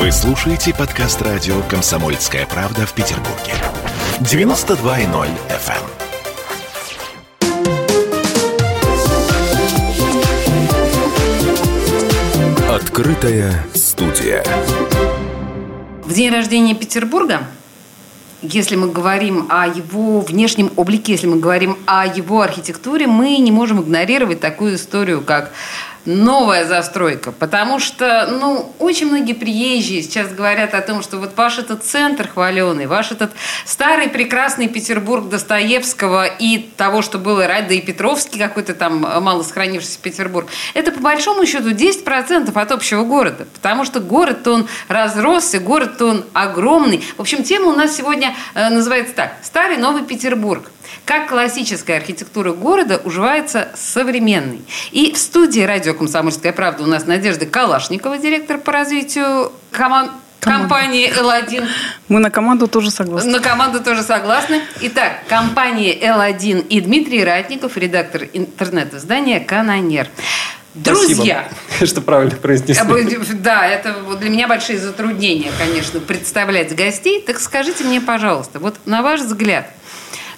Вы слушаете подкаст радио «Комсомольская правда» в Петербурге. 92.0 FM. эм. Открытая студия. В день рождения Петербурга если мы говорим о его внешнем облике, если мы говорим о его архитектуре, мы не можем игнорировать такую историю, как новая застройка, потому что, ну, очень многие приезжие сейчас говорят о том, что вот ваш этот центр хваленый, ваш этот старый прекрасный Петербург Достоевского и того, что было раньше, да и Петровский какой-то там мало сохранившийся Петербург, это по большому счету 10% от общего города, потому что город-то он разросся, город-то он огромный. В общем, тема у нас сегодня э, называется так «Старый Новый Петербург». Как классическая архитектура города уживается с современной. И в студии радио «Комсомольская правда» у нас Надежда Калашникова, директор по развитию команд компании L1. Мы на команду тоже согласны. На команду тоже согласны. Итак, компания L1 и Дмитрий Ратников, редактор интернет-издания «Канонер». Друзья! Спасибо, что правильно произнесли. Да, это для меня большие затруднения, конечно, представлять гостей. Так скажите мне, пожалуйста, вот на ваш взгляд –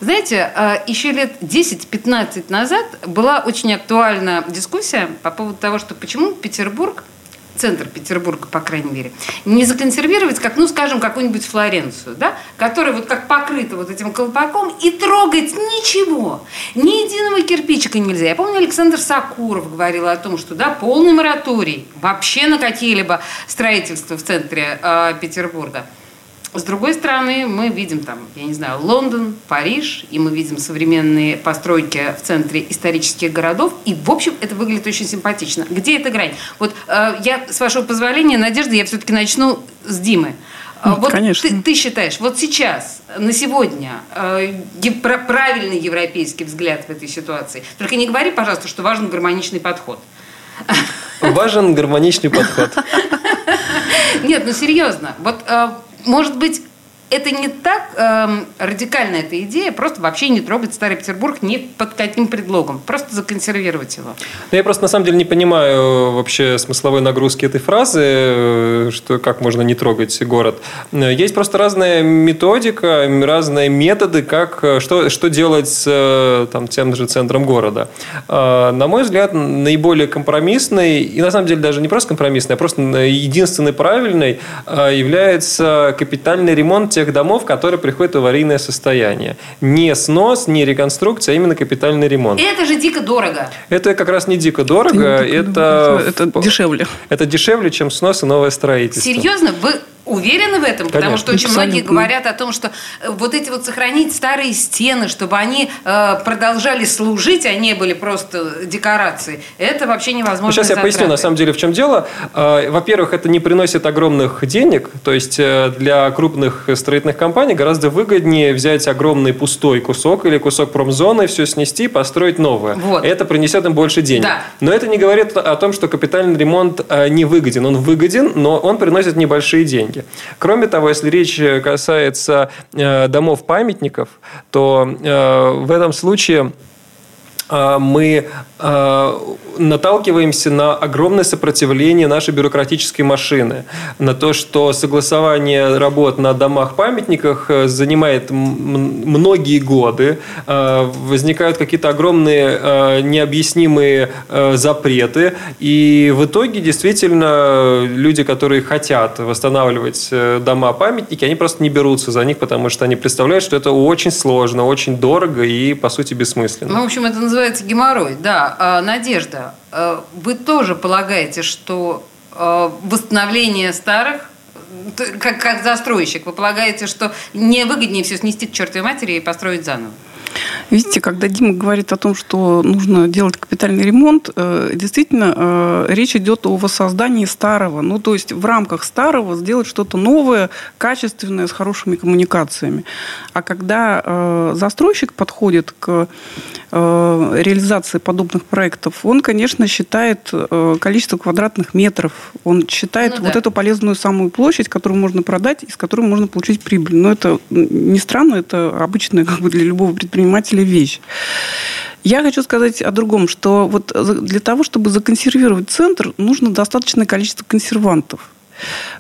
знаете, э, еще лет 10-15 назад была очень актуальна дискуссия по поводу того, что почему Петербург центр Петербурга, по крайней мере, не законсервировать, как, ну, скажем, какую-нибудь Флоренцию, да, которая вот как покрыта вот этим колпаком, и трогать ничего, ни единого кирпичика нельзя. Я помню, Александр Сакуров говорил о том, что, да, полный мораторий вообще на какие-либо строительства в центре э, Петербурга – с другой стороны, мы видим там, я не знаю, Лондон, Париж, и мы видим современные постройки в центре исторических городов, и, в общем, это выглядит очень симпатично. Где эта грань? Вот э, я, с вашего позволения, Надежда, я все-таки начну с Димы. Э, вот Конечно. Ты, ты считаешь, вот сейчас, на сегодня, э, правильный европейский взгляд в этой ситуации. Только не говори, пожалуйста, что важен гармоничный подход. Важен гармоничный подход. Нет, ну серьезно. Вот э, может быть, это не так эм, радикальная эта идея, просто вообще не трогать Старый Петербург ни под каким предлогом, просто законсервировать его. Ну, я просто на самом деле не понимаю э, вообще смысловой нагрузки этой фразы, э, что как можно не трогать город. Э, есть просто разная методика, разные методы, как, что, что делать с там, тем же центром города. На мой взгляд, наиболее компромиссный, и на самом деле даже не просто компромиссный, а просто единственный правильный является капитальный ремонт тех тех домов, которые приходят в аварийное состояние. Не снос, не реконструкция, а именно капитальный ремонт. Это же дико дорого. Это как раз не дико дорого, это, это, это дешевле. Это дешевле, чем снос и новое строительство. Серьезно? Вы уверены в этом? Конечно. Потому что очень Абсолютно. многие говорят о том, что э, вот эти вот сохранить старые стены, чтобы они э, продолжали служить, а не были просто декорации, это вообще невозможно. Ну, сейчас я поясню, на самом деле, в чем дело. Э, во-первых, это не приносит огромных денег, то есть для крупных строительных компаний гораздо выгоднее взять огромный пустой кусок или кусок промзоны, все снести, построить новое. Вот. Это принесет им больше денег. Да. Но это не говорит о том, что капитальный ремонт не выгоден. Он выгоден, но он приносит небольшие деньги деньги. Кроме того, если речь касается э, домов-памятников, то э, в этом случае э, мы наталкиваемся на огромное сопротивление нашей бюрократической машины, на то, что согласование работ на домах-памятниках э, занимает многие годы, э, возникают какие-то огромные э, необъяснимые запреты, и в итоге действительно люди, которые хотят восстанавливать дома-памятники, они просто не берутся за них, потому что они представляют, что это очень сложно, очень дорого и, по сути, бессмысленно. Ну, в общем, это называется геморрой, да. А, Надежда, Э, вы тоже полагаете, что э, восстановление старых как, как застройщик, вы полагаете, что не выгоднее все снести к чертовой матери и построить заново? Видите, когда Дима говорит о том, что нужно делать капитальный ремонт, э, действительно э, речь идет о воссоздании старого. Ну, то есть в рамках старого сделать что-то новое, качественное, с хорошими коммуникациями. А когда э, застройщик подходит к реализации подобных проектов, он, конечно, считает количество квадратных метров, он считает ну, да. вот эту полезную самую площадь, которую можно продать и с которой можно получить прибыль. Но это не странно, это обычное как бы для любого предпринимателя ли вещь. Я хочу сказать о другом, что вот для того, чтобы законсервировать центр, нужно достаточное количество консервантов.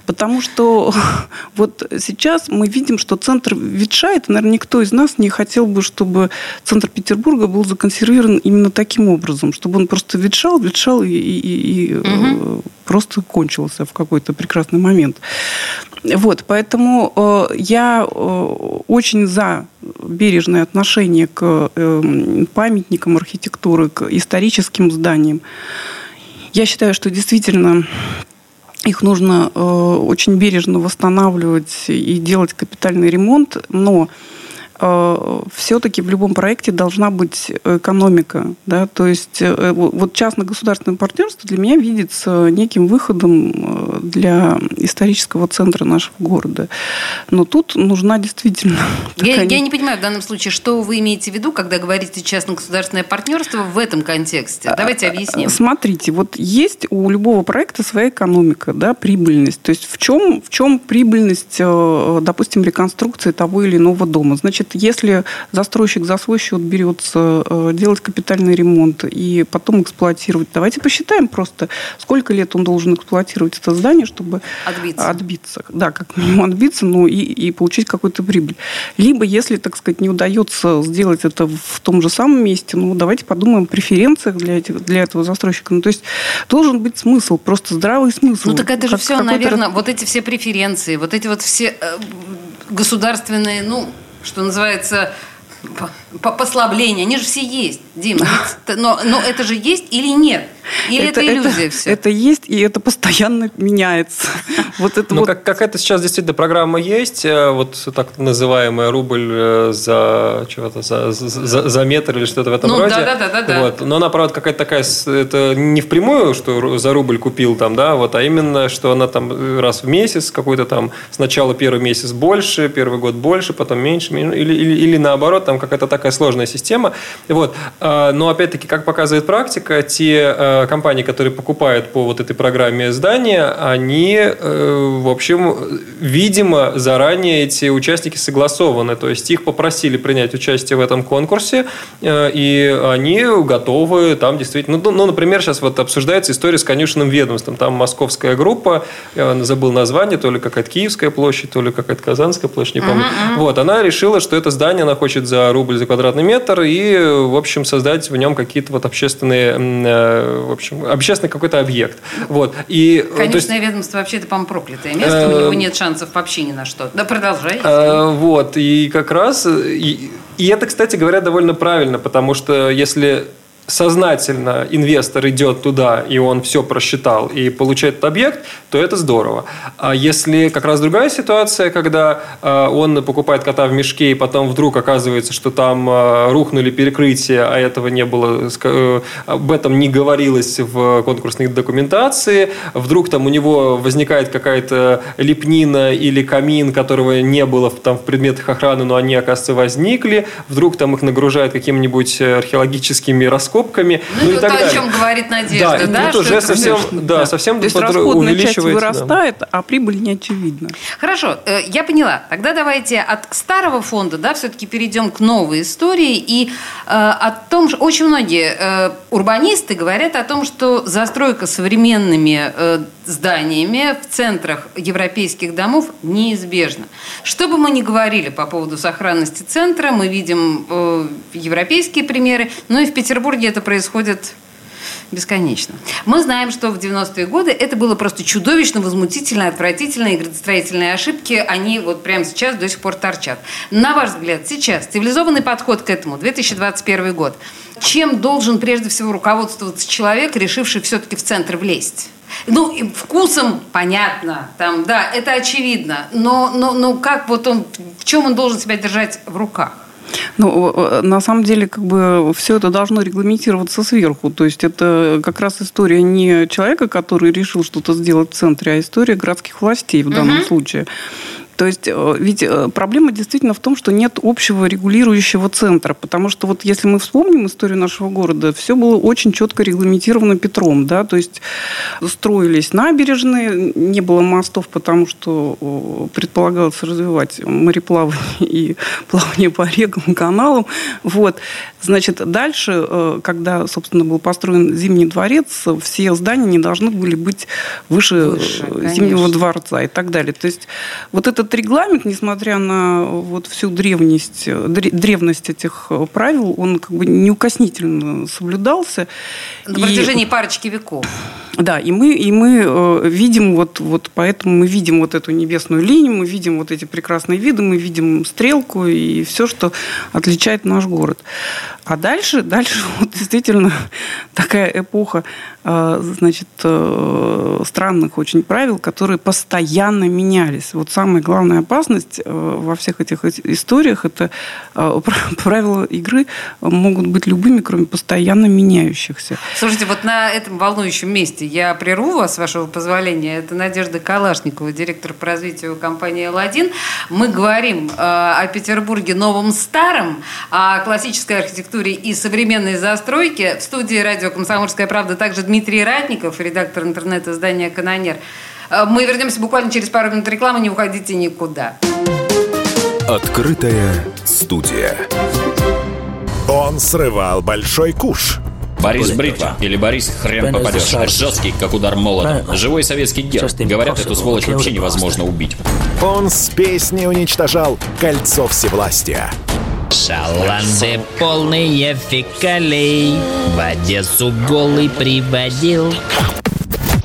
Потому что вот сейчас мы видим, что центр ветшает. Наверное, никто из нас не хотел бы, чтобы центр Петербурга был законсервирован именно таким образом, чтобы он просто ветшал, ветшал и, и, и угу. просто кончился в какой-то прекрасный момент. Вот, поэтому э, я э, очень за бережное отношение к э, памятникам архитектуры, к историческим зданиям. Я считаю, что действительно их нужно э, очень бережно восстанавливать и делать капитальный ремонт, но все-таки в любом проекте должна быть экономика. Да? То есть э, вот частно-государственное партнерство для меня видится неким выходом э, для исторического центра нашего города. Но тут нужна действительно... Я, такая... я не понимаю в данном случае, что вы имеете в виду, когда говорите частно-государственное партнерство в этом контексте? Давайте объясним. Смотрите, вот есть у любого проекта своя экономика, да, прибыльность. То есть в чем, в чем прибыльность, допустим, реконструкции того или иного дома? Значит, если застройщик за свой счет берется э, делать капитальный ремонт и потом эксплуатировать, давайте посчитаем просто, сколько лет он должен эксплуатировать это здание, чтобы отбиться. отбиться. Да, как минимум отбиться, ну и, и получить какую-то прибыль. Либо, если, так сказать, не удается сделать это в том же самом месте, ну давайте подумаем о преференциях для, этих, для этого застройщика. Ну, то есть должен быть смысл, просто здравый смысл. Ну так это же как, все, наверное, вот эти все преференции, вот эти вот все э, государственные, ну, что называется, послабления, они же все есть, Дим. Но, но это же есть или нет? Или это, это иллюзия это, все? Это есть, и это постоянно меняется. Вот это ну, вот... как, какая-то сейчас действительно программа есть, э, вот так называемая рубль э, за чего-то за, за, за метр или что-то в этом ну, роде. Да, да, да, да. Вот. Но она, правда, какая-то такая, это не впрямую, что за рубль купил там, да, вот, а именно, что она там раз в месяц какой-то там, сначала первый месяц больше, первый год больше, потом меньше, или, или, или наоборот, там какая-то такая сложная система. Вот. А, но, опять-таки, как показывает практика, те э, Э, компании, которые покупают по вот этой программе здания, они, э, в общем, видимо, заранее эти участники согласованы. То есть их попросили принять участие в этом конкурсе, э, и они готовы там действительно... Ну, ну, например, сейчас вот обсуждается история с конюшенным ведомством. Там московская группа, я забыл название, то ли какая-то Киевская площадь, то ли какая-то Казанская площадь, не помню. Uh-huh, uh-huh. Вот, она решила, что это здание она хочет за рубль за квадратный метр и, в общем, создать в нем какие-то вот общественные в общем, общественный какой-то объект. Вот. И, Конечное есть, ведомство вообще это, по-моему, проклятое место, у него нет шансов вообще ни на что. Да, продолжай. Э, вот, и как раз, и, и это, кстати говоря, довольно правильно, потому что если сознательно инвестор идет туда, и он все просчитал и получает этот объект, то это здорово. А если как раз другая ситуация, когда а, он покупает кота в мешке, и потом вдруг оказывается, что там а, рухнули перекрытия, а этого не было, э, об этом не говорилось в конкурсной документации, вдруг там у него возникает какая-то лепнина или камин, которого не было там в предметах охраны, но они, оказывается, возникли, вдруг там их нагружают какими-нибудь археологическими раскопками, раскопками. Ну, ну и так то, далее. о чем говорит Надежда, да? да тут уже совсем, да, да. совсем То есть расходная часть вырастает, да. а прибыль не очевидна. Хорошо, э, я поняла. Тогда давайте от старого фонда, да, все-таки перейдем к новой истории и э, о том, что очень многие э, урбанисты говорят о том, что застройка современными э, зданиями в центрах европейских домов неизбежна. Что бы мы ни говорили по поводу сохранности центра, мы видим э, европейские примеры, но и в Петербурге это происходит бесконечно. Мы знаем, что в 90-е годы это было просто чудовищно, возмутительно, отвратительно, и градостроительные ошибки, они вот прямо сейчас до сих пор торчат. На ваш взгляд, сейчас цивилизованный подход к этому, 2021 год, чем должен прежде всего руководствоваться человек, решивший все-таки в центр влезть? Ну, вкусом понятно, там, да, это очевидно, но, но, но как вот он, в чем он должен себя держать в руках? Ну, на самом деле, как бы все это должно регламентироваться сверху. То есть это как раз история не человека, который решил что-то сделать в центре, а история городских властей в данном угу. случае. То есть э, ведь э, проблема действительно в том, что нет общего регулирующего центра, потому что вот если мы вспомним историю нашего города, все было очень четко регламентировано Петром, да, то есть строились набережные, не было мостов, потому что предполагалось развивать мореплавание и плавание по рекам, каналам, вот. Значит, дальше, э, когда, собственно, был построен Зимний дворец, все здания не должны были быть выше, выше Зимнего дворца и так далее. То есть вот этот регламент, несмотря на вот всю древность, древность этих правил, он как бы неукоснительно соблюдался. На протяжении и... парочки веков. Да, и мы, и мы э, видим вот, вот поэтому мы видим вот эту небесную линию, мы видим вот эти прекрасные виды, мы видим стрелку и все, что отличает наш город. А дальше, дальше вот действительно такая эпоха, э, значит, э, странных очень правил, которые постоянно менялись. Вот самая главная опасность э, во всех этих историях – это правила игры могут быть любыми, кроме постоянно меняющихся. Слушайте, вот на этом волнующем месте я прерву вас, с вашего позволения. Это Надежда Калашникова, директор по развитию компании «Л-1». Мы говорим о Петербурге новом старом, о классической архитектуре архитектуре и современной застройке. В студии радио «Комсомольская правда» также Дмитрий Ратников, редактор интернет-издания «Канонер». Э, мы вернемся буквально через пару минут рекламы. Не уходите никуда. Открытая студия. Он срывал большой куш. Борис Бритва или Борис Хрен попадешь. Жесткий, как удар молота. Живой советский герб. Говорят, эту сволочь вообще невозможно убить. Он с песней уничтожал кольцо всевластия. Шаланды полные фекалей. В Одессу голый приводил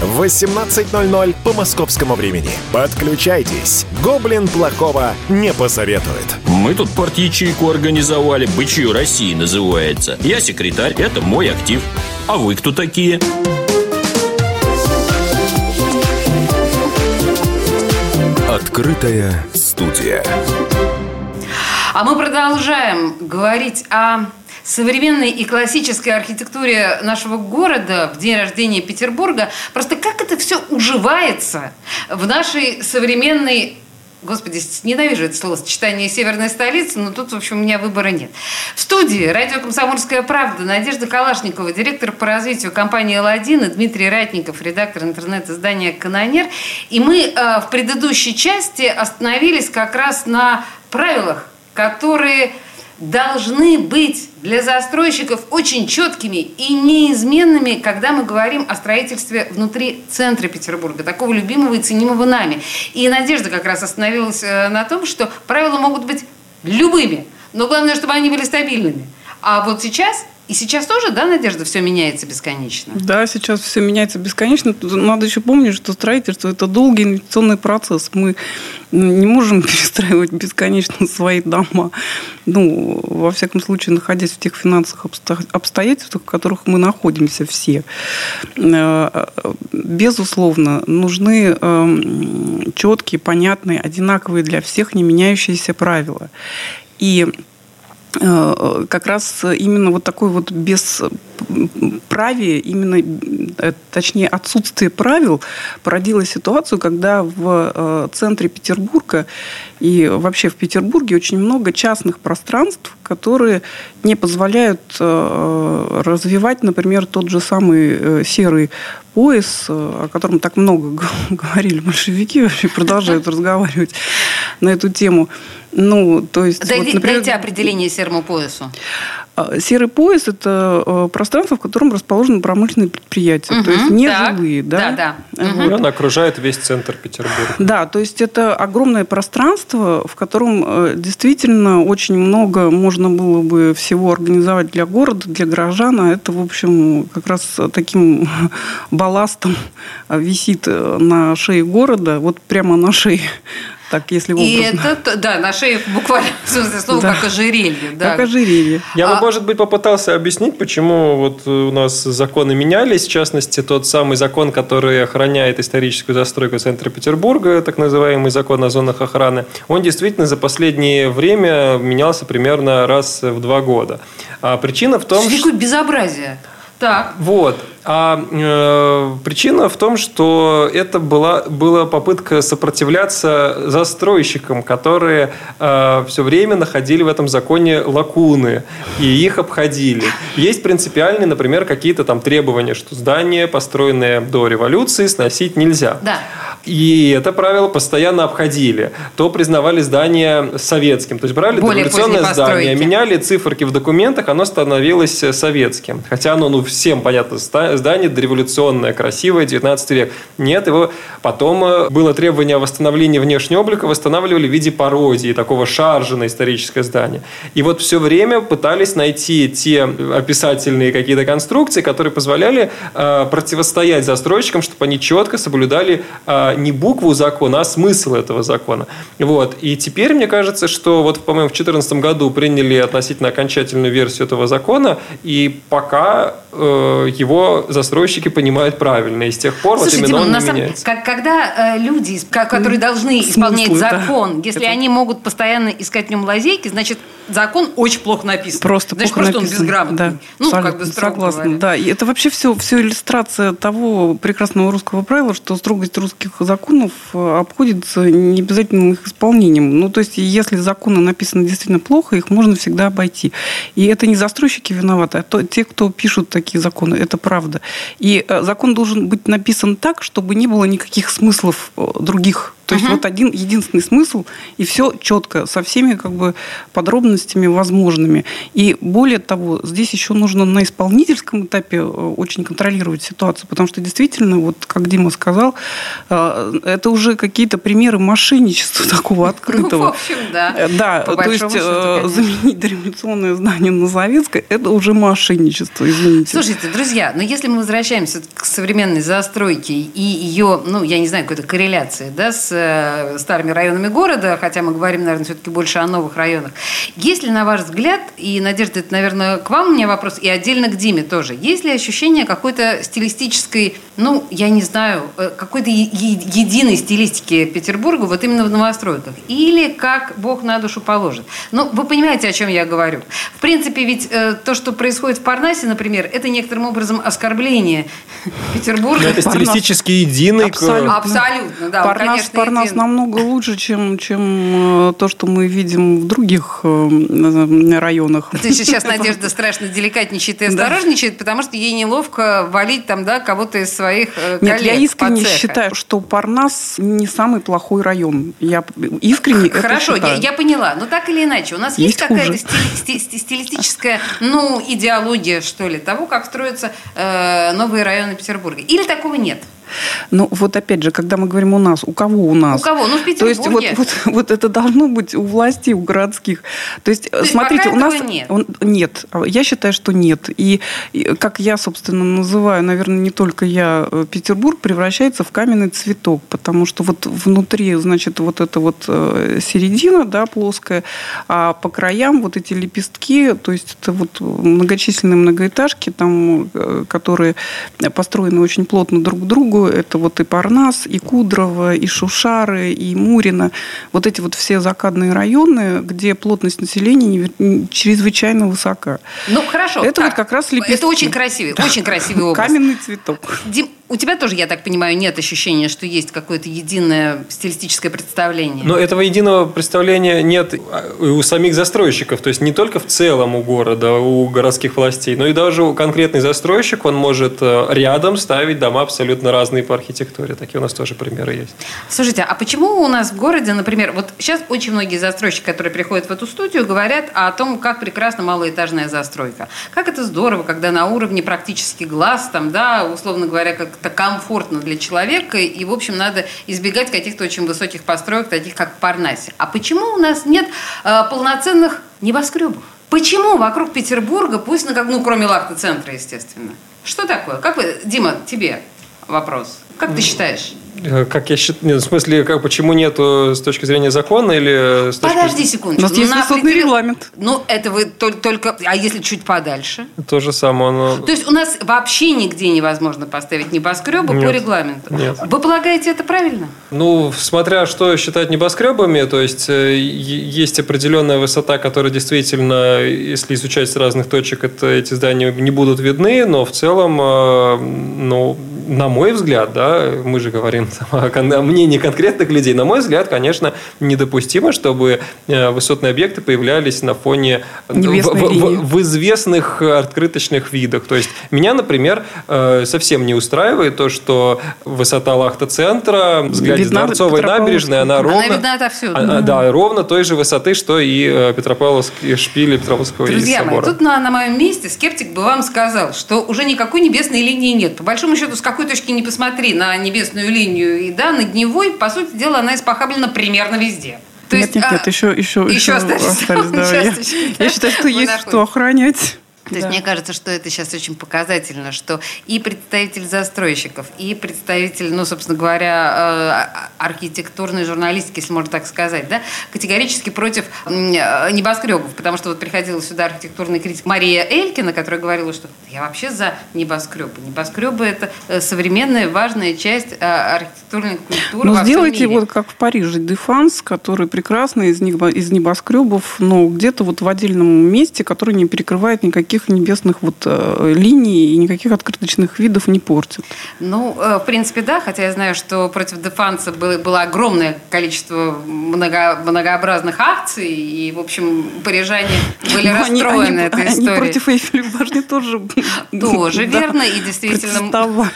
в 18.00 по московскому времени. Подключайтесь. Гоблин плохого не посоветует. Мы тут порт-ячейку организовали. Бычью России называется. Я секретарь, это мой актив. А вы кто такие? Открытая студия. А мы продолжаем говорить о современной и классической архитектуре нашего города в день рождения Петербурга. Просто как это все уживается в нашей современной Господи, ненавижу это словосочетание «северная столица», но тут, в общем, у меня выбора нет. В студии радио «Комсомольская правда» Надежда Калашникова, директор по развитию компании «Л-1» и Дмитрий Ратников, редактор интернет-издания «Канонер». И мы э, в предыдущей части остановились как раз на правилах, которые должны быть для застройщиков очень четкими и неизменными, когда мы говорим о строительстве внутри центра Петербурга, такого любимого и ценимого нами. И Надежда как раз остановилась э, на том, что правила могут быть любыми, но главное, чтобы они были стабильными. А вот сейчас и сейчас тоже, да, Надежда, все меняется бесконечно? Да, сейчас все меняется бесконечно. Надо еще помнить, что строительство – это долгий инвестиционный процесс. Мы не можем перестраивать бесконечно свои дома. Ну, во всяком случае, находясь в тех финансовых обстоятельствах, в которых мы находимся все. Э, безусловно, нужны эм, четкие, понятные, одинаковые для всех не меняющиеся правила. И как раз именно вот такой вот бесправие, именно, э, точнее, отсутствие правил породило ситуацию, когда в э, центре Петербурга и вообще в Петербурге очень много частных пространств, которые не позволяют развивать, например, тот же самый серый пояс, о котором так много говорили большевики, вообще продолжают разговаривать на эту тему. Ну, то есть... Дайте, вот, например, дайте определение серому поясу. А, серый пояс – это э, пространство, в котором расположены промышленные предприятия, угу, то есть не так, жилые. Да, да. да. Угу. И она окружает весь центр Петербурга. Да, то есть это огромное пространство, в котором э, действительно очень много можно было бы всего организовать для города, для горожан, а это, в общем, как раз таким балластом висит на шее города, вот прямо на шее Так, если И образно. это, да, на шее буквально, в смысле слова, Да. как ожерелье. Да. Как ожерелье. Я А- бы, может быть, попытался объяснить, почему вот у нас законы менялись. В частности, тот самый закон, который охраняет историческую застройку центра Петербурга, так называемый закон о зонах охраны, он действительно за последнее время менялся примерно раз в два года. А причина в том, Что что... такое безобразие? Так. Вот. А э, причина в том, что это была, была попытка сопротивляться застройщикам, которые все время находили в этом законе лакуны и их обходили. Есть принципиальные, например, какие-то там требования, что здание, построенное до революции, сносить нельзя. Да. И это правило постоянно обходили. То признавали здание советским. То есть брали Более революционное здание, меняли циферки в документах, оно становилось э, советским. Хотя оно, ну, всем понятно, здание дореволюционное, красивое, 19 век. Нет, его потом э, было требование о восстановлении внешнего облика, восстанавливали в виде пародии, такого шаржа на историческое здание. И вот все время пытались найти те описательные какие-то конструкции, которые позволяли э, противостоять застройщикам, чтобы они четко соблюдали э, не букву закона, а смысл этого закона. Вот. И теперь мне кажется, что вот, по-моему, в 2014 году приняли относительно окончательную версию этого закона, и пока э, его застройщики понимают правильно. И с тех пор вот Слушай, именно Дима, он на самом- меняется. как- когда э, люди, которые должны исполнять да. закон, если они могут постоянно искать в нем лазейки, значит, закон очень плохо написан. Просто значит, плохо просто написано. он безграмотный. Да, ну, как бы абсолютно согласна. говоря. Да, и это вообще все, все иллюстрация того прекрасного русского правила, что строгость русских законов э, обходится необязательным их исполнением. Ну, то есть, если законы написаны действительно плохо, их можно всегда обойти. И это не застройщики виноваты, а то, те, кто пишут такие законы. Это правда. И э, закон должен быть написан так, чтобы не было никаких смыслов э, других. То есть вот один единственный смысл, и все четко, со всеми как бы подробностями возможными. И более того, здесь еще нужно на исполнительском этапе э, очень контролировать ситуацию, потому что действительно, вот как Дима сказал, э, это уже какие-то примеры мошенничества такого Ну, в открытого. общем, да. Э, Да, По то есть счету, заменить дореволюционное здание на советское, это уже мошенничество, извините. Слушайте, друзья, но если мы возвращаемся к современной застройке и ее, ну, я не знаю, какой-то корреляции, да, с старыми районами города, хотя мы говорим, наверное, все-таки больше о новых районах. Есть ли, на ваш взгляд, и, Надежда, это, наверное, к вам у меня вопрос, и отдельно к Диме тоже, есть ли ощущение какой-то стилистической, ну, я не знаю, э, какой-то единой стилистики Петербурга вот именно в новостройках? Или как Бог на душу положит? Ну, вы понимаете, о чем я говорю. В принципе, ведь э, то, что происходит в Парнасе, например, это некоторым образом оскорбление Петербурга. Но это стилистически единый. Абсолютно. Абсолютно, да. Парнас, конечно, Парнас един. намного лучше, чем, чем э, то, что мы видим в других э, э, районах. Ты сейчас, Надежда, страшно деликатничает и осторожничает, потому что ей неловко валить там, да, кого-то из своих э, Нет, коллег я искренне считаю, что Парнас не самый плохой район. Я искренне это Хорошо, я, считаю. я поняла. Но так или иначе, у нас есть, Есть какая-то стили- сти- сти- стилистическая, ну, идеология, что ли, того, как строятся э, новые районы Петербурга. Или такого нет? Ну, вот опять же, когда мы говорим у нас, у кого у нас? У кого? Ну, в То есть вот, Петербурге. вот, вот это должно быть у власти, у городских. То есть, есть смотрите, у нас нет? он- нет. Я считаю, что нет. И, и как я, собственно, называю, наверное, не только я, э, Петербург превращается в каменный цветок, потому что вот внутри, значит, вот эта вот э, середина, да, плоская, а по краям вот эти лепестки, то есть это вот многочисленные многоэтажки, там, э, которые построены очень плотно друг к другу. Это вот и Парнас, и Кудрово, и Шушары, и Мурино. Вот эти вот все закадные районы, где плотность населения чрезвычайно высока. Ну, хорошо. Это так. вот как раз лепестки. Это очень красивый, очень красивый образ. Каменный цветок. Дим, у тебя тоже, я так понимаю, нет ощущения, что есть какое-то единое стилистическое представление? Но этого единого представления нет у самих застройщиков. То есть не только в целом у города, у городских властей, но и даже у конкретный застройщик, он может э, рядом ставить дома абсолютно разные по архитектуре. Такие у нас тоже примеры есть. Слушайте, а почему у нас в городе, например, вот сейчас очень многие застройщики, которые приходят в эту студию, говорят о том, как прекрасна малоэтажная застройка. Как это здорово, когда на уровне практически глаз, там, да, условно говоря, как-то комфортно для человека, и, в общем, надо избегать каких-то очень высоких построек, таких как в Парнасе. А почему у нас нет э, полноценных небоскребов? Почему вокруг Петербурга, пусть, ну, как, ну, кроме Лахта-центра, естественно? Что такое? Как вы, Дима, тебе вопрос. Как ты считаешь? Э, Как я считаю, в смысле, как, почему нету с точки зрения закона или с точки Подожди У секундочку. нас есть высотный определен- регламент. Ну, это вы тол- только... А если чуть подальше? То же самое, но... То есть у нас вообще нигде невозможно поставить небоскребы по Нет. регламенту. Нет. Вы полагаете, это правильно? Ну, смотря что считать небоскребами, то есть э, есть определенная высота, которая действительно, если изучать с разных точек, это, эти здания не будут видны, но в целом, э, ну, на мой взгляд, да, мы же говорим о, мнении конкретных людей, на мой взгляд, конечно, недопустимо, чтобы э, высотные объекты появлялись на фоне в, Небесной в- в- в известных э, открыточных видах. То есть меня, например, э, совсем не устраивает то, что высота Лахта-центра, взгляд Видна Дворцовой набережной, она ровно... Она видна отовсюду. А, а, Да, ровно той же высоты, что и э, Петропавловский шпили Петропавловского Друзья мои, собора. тут на, на моем месте скептик бы вам сказал, что уже никакой небесной линии нет. По большому счету, с какой точки не посмотри на небесную линию и да, над Невой, по сути дела, она испохаблена примерно везде. То нет, есть, нет, а, нет, еще, еще, еще еще остались остались. да. Я, да, я считаю, что есть находитесь. что охранять. То есть Да. мне кажется, что это сейчас очень показательно, что и представитель застройщиков, и представитель, ну, собственно говоря, э, архитектурной журналистики, если можно так сказать, да, категорически против э, небоскребов, потому что вот приходила сюда архитектурный критик Мария Элькина, которая говорила, что я вообще за небоскребы. Небоскребы – это э, современная важная часть архитектурной культуры Ну, сделайте мире. вот как в Париже Дефанс, который прекрасный из, из небоскребов, но где-то вот в отдельном месте, который не перекрывает никаких небесных вот э, линий и никаких открыточных видов не портит. Ну, э, в принципе, да, хотя я знаю, что против Дефанса было, было огромное количество много- многообразных акций, и, в общем, парижане были Но они- расстроены они, этой они историей. против Эйфелевой башни тоже Тоже верно, и действительно...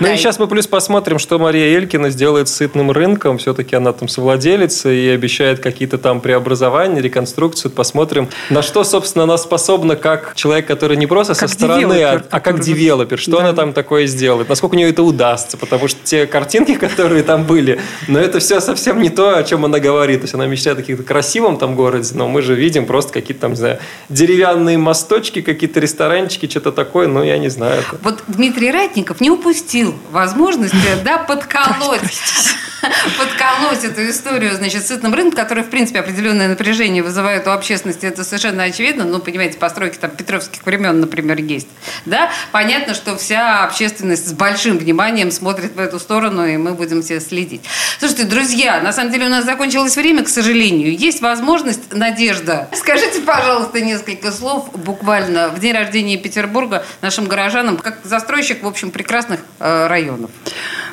Ну и- сейчас мы плюс посмотрим, что Мария Элькина сделает с сытным рынком. Все-таки она там совладелица и обещает какие-то там преобразования, реконструкцию. Посмотрим, на что, собственно, она способна как человек, который не просто со Как стороны, а, а как девелопер. Что Да. она там такое сделает? Насколько у нее это удастся? Потому что те картинки, которые там были, но это все совсем не то, о чем она говорит. То есть она мечтает о каких-то красивом там городе, но мы же видим просто какие-то там, не знаю, деревянные мосточки, какие-то ресторанчики, что-то такое, ну, я не знаю. Это- Вот Дмитрий Ратников не упустил возможности, да, подколоть, подколоть эту историю, значит, с сытным рынком, который, в принципе, определенное напряжение вызывает у общественности, это совершенно очевидно. Ну, понимаете, постройки там петровских времен, например, есть. Да, понятно, что вся общественность с большим вниманием смотрит в эту сторону, и мы будем все следить. Слушайте, друзья, на самом деле у нас закончилось время, к сожалению. Есть возможность, Надежда. Скажите, пожалуйста, несколько слов буквально в день рождения Петербурга нашим горожанам, как застройщик, в общем, прекрасных э, районов.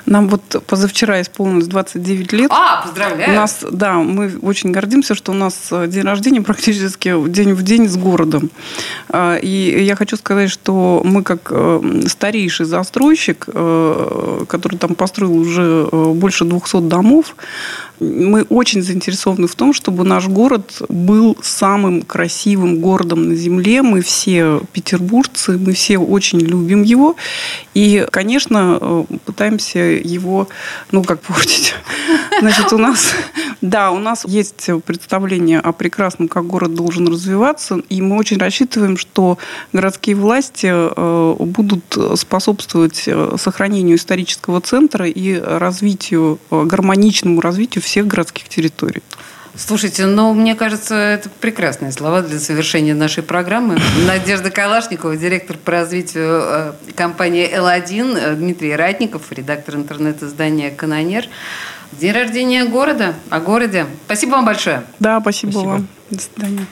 Нам вот позавчера исполнилось 29 лет. А, поздравляю. У нас, да, мы очень гордимся, что у нас э, день рождения практически день в день с городом. А, И я хочу сказать, что мы как э, старейший застройщик, э, который там построил уже больше 200 домов, мы очень заинтересованы в том, чтобы наш город был самым красивым городом на Земле. Мы все петербуржцы, мы все очень любим его. И, конечно, пытаемся его, ну, как портить. Значит, у нас, да, у нас есть представление о прекрасном, как город должен развиваться, и мы очень рассчитываем, что городские власти э, будут способствовать э, сохранению исторического центра и развитию, э, гармоничному развитию всех городских территорий. Слушайте, ну, мне кажется, это прекрасные слова для завершения нашей программы. Надежда Калашникова, директор по развитию э, компании L1, э, Дмитрий Ратников, редактор интернет-издания «Канонер». День рождения города, о городе. Спасибо вам большое. Да, спасибо, Спасибо. вам. До свидания.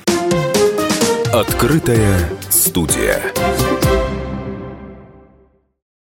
Открытая студия.